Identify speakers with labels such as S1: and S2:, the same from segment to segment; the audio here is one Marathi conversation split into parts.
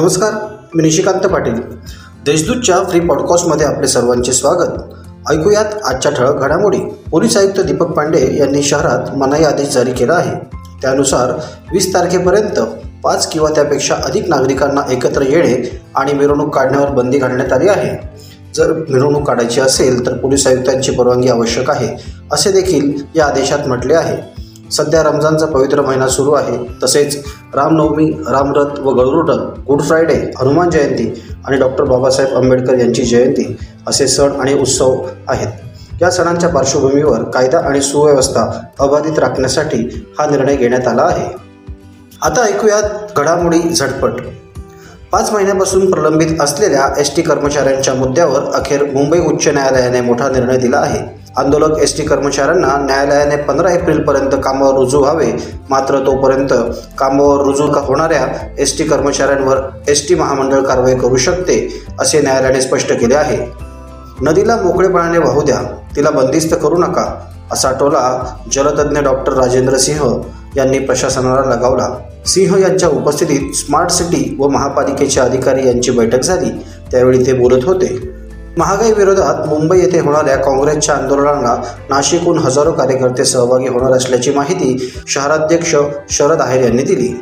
S1: नमस्कार मी निशिकांत पाटील. देशदूतच्या फ्री पॉडकास्टमध्ये आपले सर्वांचे स्वागत. ऐकूयात आजच्या ठळक घडामोडी. पोलीस आयुक्त दीपक पांडे यांनी शहरात मनाई आदेश जारी केला आहे. त्यानुसार वीस तारखेपर्यंत पाच किंवा त्यापेक्षा अधिक नागरिकांना एकत्र येणे आणि मिरवणूक काढण्यावर बंदी घालण्यात आली आहे. जर मिरवणूक काढायची असेल तर पोलीस आयुक्तांची परवानगी आवश्यक आहे असे देखील या आदेशात म्हटले आहे. सध्या रमजानचा पवित्र महिना सुरू आहे. तसेच रामनवमी रामरथ व गळरुडत गुड फ्रायडे हनुमान जयंती आणि डॉक्टर बाबासाहेब आंबेडकर यांची जयंती असे सण आणि उत्सव आहेत. या सणांच्या पार्श्वभूमीवर कायदा आणि सुव्यवस्था अबाधित राखण्यासाठी हा निर्णय घेण्यात आला आहे. आता ऐकूयात घडामोडी झटपट. पाच महिन्यापासून प्रलंबित असलेल्या एस टी कर्मचाऱ्यांच्या मुद्द्यावर अखेर मुंबई उच्च न्यायालयाने मोठा निर्णय दिला आहे. आंदोलक एस टी कर्मचाऱ्यांना न्यायालयाने पंधरा एप्रिलपर्यंत कामावर रुजू व्हावे. मात्र तोपर्यंत कामावर रुजू होणाऱ्या एस टी कर्मचाऱ्यांवर एस टी महामंडळ कारवाई करू शकते असे न्यायालयाने स्पष्ट केले आहे. नदीला मोकळेपणाने वाहू द्या. तिला बंदिस्त करू नका असा टोला जलतज्ञ डॉक्टर राजेंद्र सिंह यांनी प्रशासनाला लगावला. सिंह यांच्या उपस्थितीत स्मार्ट सिटी व महापालिकेचे अधिकारी यांची बैठक झाली. त्यावेळी ते बोलत होते. महागाई विरोधात मुंबई येथे होणाऱ्या काँग्रेसच्या आंदोलनाला नाशिकहून हजारो कार्यकर्ते सहभागी होणार असल्याची माहिती शहराध्यक्ष शरद आहेर यांनी दिली.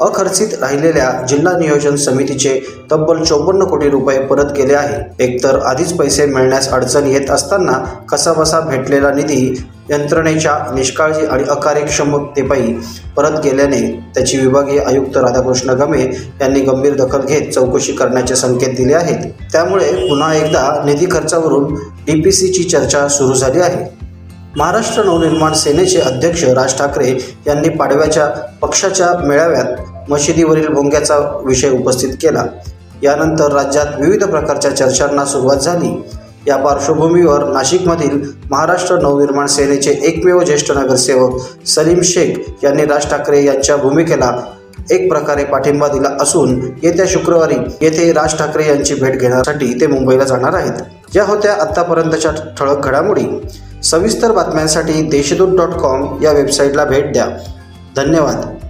S1: अखर्चित राहिलेल्या जिल्हा नियोजन समितीचे तब्बल चौपन्न कोटी रुपये परत केले आहे. एकतर आधीच पैसे मिळण्यास अडचण येत असताना कसाबसा भेटलेला निधी यंत्रणेच्या निष्काळजी आणि अकार्यक्षमतेपायी परत गेल्याने त्याची विभागीय आयुक्त राधाकृष्ण गमे यांनी गंभीर दखल घेत चौकशी करण्याचे संकेत दिले आहेत. त्यामुळे पुन्हा एकदा निधी खर्चावरून डी पी सीची चर्चा सुरू झाली आहे. महाराष्ट्र नवनिर्माण सेनेचे अध्यक्ष राज ठाकरे यांनी पाडव्याच्या पक्षाच्या मेळाव्यात मशिदीवरील भोंग्याचा विषय उपस्थित केला. यानंतर राज्यात विविध प्रकारच्या चर्चांना सुरुवात झाली. या पार्श्वभूमीवर नाशिकमधील महाराष्ट्र नवनिर्माण सेनेचे एकमेव ज्येष्ठ नगरसेवक सलीम शेख यांनी राज ठाकरे यांच्या भूमिकेला एक प्रकारे पाठिंबा दिला असून येत्या शुक्रवारी येथे राज ठाकरे यांची भेट घेण्यासाठी ते मुंबईला जाणार आहेत. या होत्या आत्तापर्यंतच्या ठळक घडामोडी. सविस्तर बातम्यांसाठी देशदूत डॉट कॉम या वेबसाईटला भेट द्या. धन्यवाद.